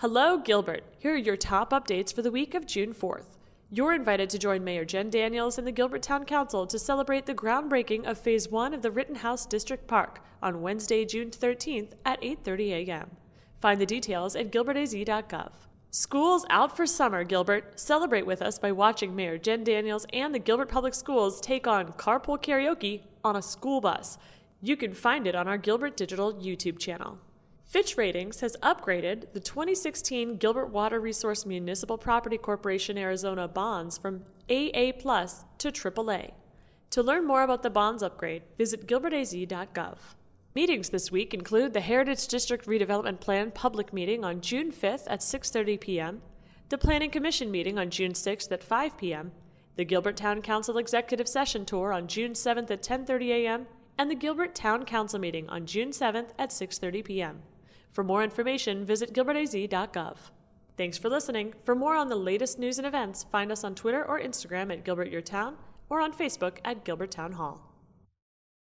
Hello, Gilbert. Here are your top updates for the week of June 4th. You're invited to join Mayor Jenn Daniels and the Gilbert Town Council to celebrate the groundbreaking of Phase 1 of the Rittenhouse District Park on Wednesday, June 13th at 8:30 a.m. Find the details at gilbertaz.gov. School's out for summer, Gilbert. Celebrate with us by watching Mayor Jenn Daniels and the Gilbert Public Schools take on carpool karaoke on a school bus. You can find it on our Gilbert Digital YouTube channel. Fitch Ratings has upgraded the 2016 Gilbert Water Resource Municipal Property Corporation Arizona bonds from AA plus to AAA. To learn more about the bonds upgrade, visit gilbertaz.gov. Meetings this week include the Heritage District Redevelopment Plan public meeting on June 5th at 6:30 p.m., the Planning Commission meeting on June 6th at 5 p.m., the Gilbert Town Council Executive Session Tour on June 7th at 10:30 a.m., and the Gilbert Town Council meeting on June 7th at 6:30 p.m. For more information, visit gilbertaz.gov. Thanks for listening. For more on the latest news and events, find us on Twitter or Instagram at Gilbert Your Town or on Facebook at Gilbert Town Hall.